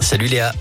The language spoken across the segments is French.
Salut Léa.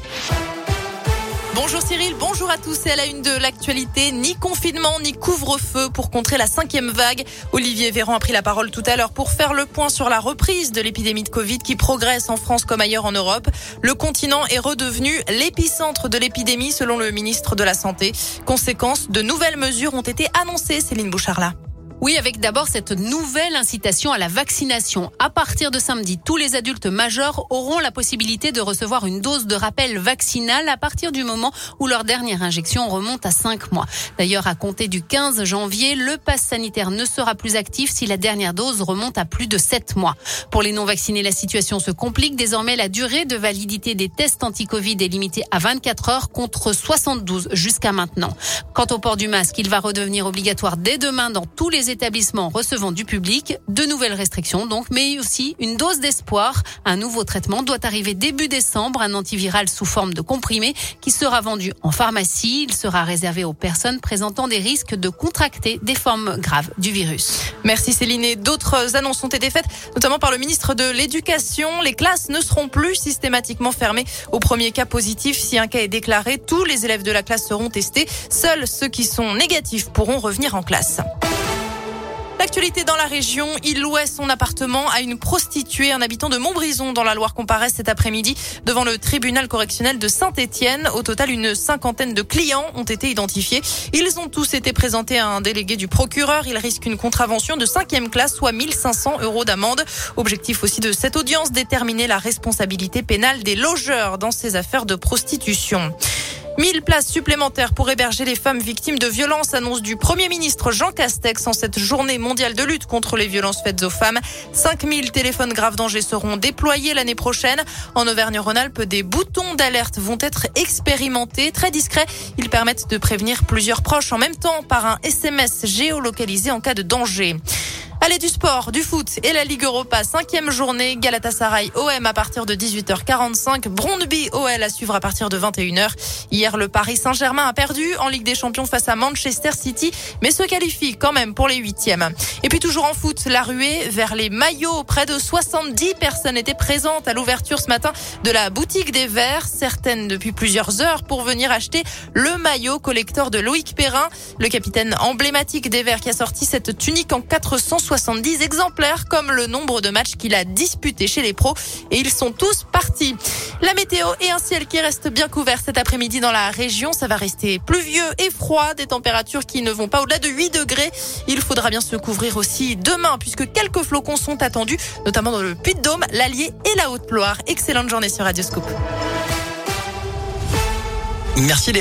Bonjour Cyril, bonjour à tous et à la une de l'actualité. Ni confinement, ni couvre-feu pour contrer la cinquième vague. Olivier Véran a pris la parole tout à l'heure pour faire le point sur la reprise de l'épidémie de Covid qui progresse en France comme ailleurs en Europe. Le continent est redevenu l'épicentre de l'épidémie selon le ministre de la Santé. Conséquence, de nouvelles mesures ont été annoncées, Céline Bouchard-là. Oui, avec d'abord cette nouvelle incitation à la vaccination. À partir de samedi, tous les adultes majeurs auront la possibilité de recevoir une dose de rappel vaccinal à partir du moment où leur dernière injection remonte à 5 mois. D'ailleurs, à compter du 15 janvier, le pass sanitaire ne sera plus actif si la dernière dose remonte à plus de 7 mois. Pour les non-vaccinés, la situation se complique. Désormais, la durée de validité des tests anti-Covid est limitée à 24 heures contre 72 jusqu'à maintenant. Quant au port du masque, il va redevenir obligatoire dès demain dans tous les établissements recevant du public. De nouvelles restrictions donc, mais aussi une dose d'espoir. Un nouveau traitement doit arriver début décembre, un antiviral sous forme de comprimé qui sera vendu en pharmacie. Il sera réservé aux personnes présentant des risques de contracter des formes graves du virus. Merci Céline. D'autres annonces ont été faites, notamment par le ministre de l'Éducation. Les classes ne seront plus systématiquement fermées au premier cas positif. Si un cas est déclaré, tous les élèves de la classe seront testés. Seuls ceux qui sont négatifs pourront revenir en classe. L'actualité dans la région, il louait son appartement à une prostituée, un habitant de Montbrison dans la Loire comparaît cet après-midi devant le tribunal correctionnel de Saint-Étienne. Au total, une cinquantaine de clients ont été identifiés. Ils ont tous été présentés à un délégué du procureur. Ils risquent une contravention de cinquième classe, soit 1500 euros d'amende. Objectif aussi de cette audience, déterminer la responsabilité pénale des logeurs dans ces affaires de prostitution. 1000 places supplémentaires pour héberger les femmes victimes de violences, annonce du Premier ministre Jean Castex en cette journée mondiale de lutte contre les violences faites aux femmes. 5000 téléphones graves danger seront déployés l'année prochaine. En Auvergne-Rhône-Alpes, des boutons d'alerte vont être expérimentés. Très discrets, ils permettent de prévenir plusieurs proches en même temps par un SMS géolocalisé en cas de danger. Allez du sport, du foot et la Ligue Europa, cinquième journée, Galatasaray OM à partir de 18h45, Brondby OL à suivre à partir de 21h. Hier, le Paris Saint-Germain a perdu en Ligue des Champions face à Manchester City, mais se qualifie quand même pour les huitièmes. Et puis toujours en foot, la ruée vers les maillots. Près de 70 personnes étaient présentes à l'ouverture ce matin de la boutique des Verts, certaines depuis plusieurs heures pour venir acheter le maillot collector de Loïc Perrin, le capitaine emblématique des Verts qui a sorti cette tunique en 460 70 exemplaires comme le nombre de matchs qu'il a disputés chez les pros et ils sont tous partis. La météo et un ciel qui reste bien couvert cet après-midi dans la région. Ça va rester pluvieux et froid, des températures qui ne vont pas au-delà de 8 degrés. Il faudra bien se couvrir aussi demain puisque quelques flocons sont attendus, notamment dans le Puy-de-Dôme, l'Allier et la Haute-Loire. Excellente journée sur Radioscope. Merci Léa.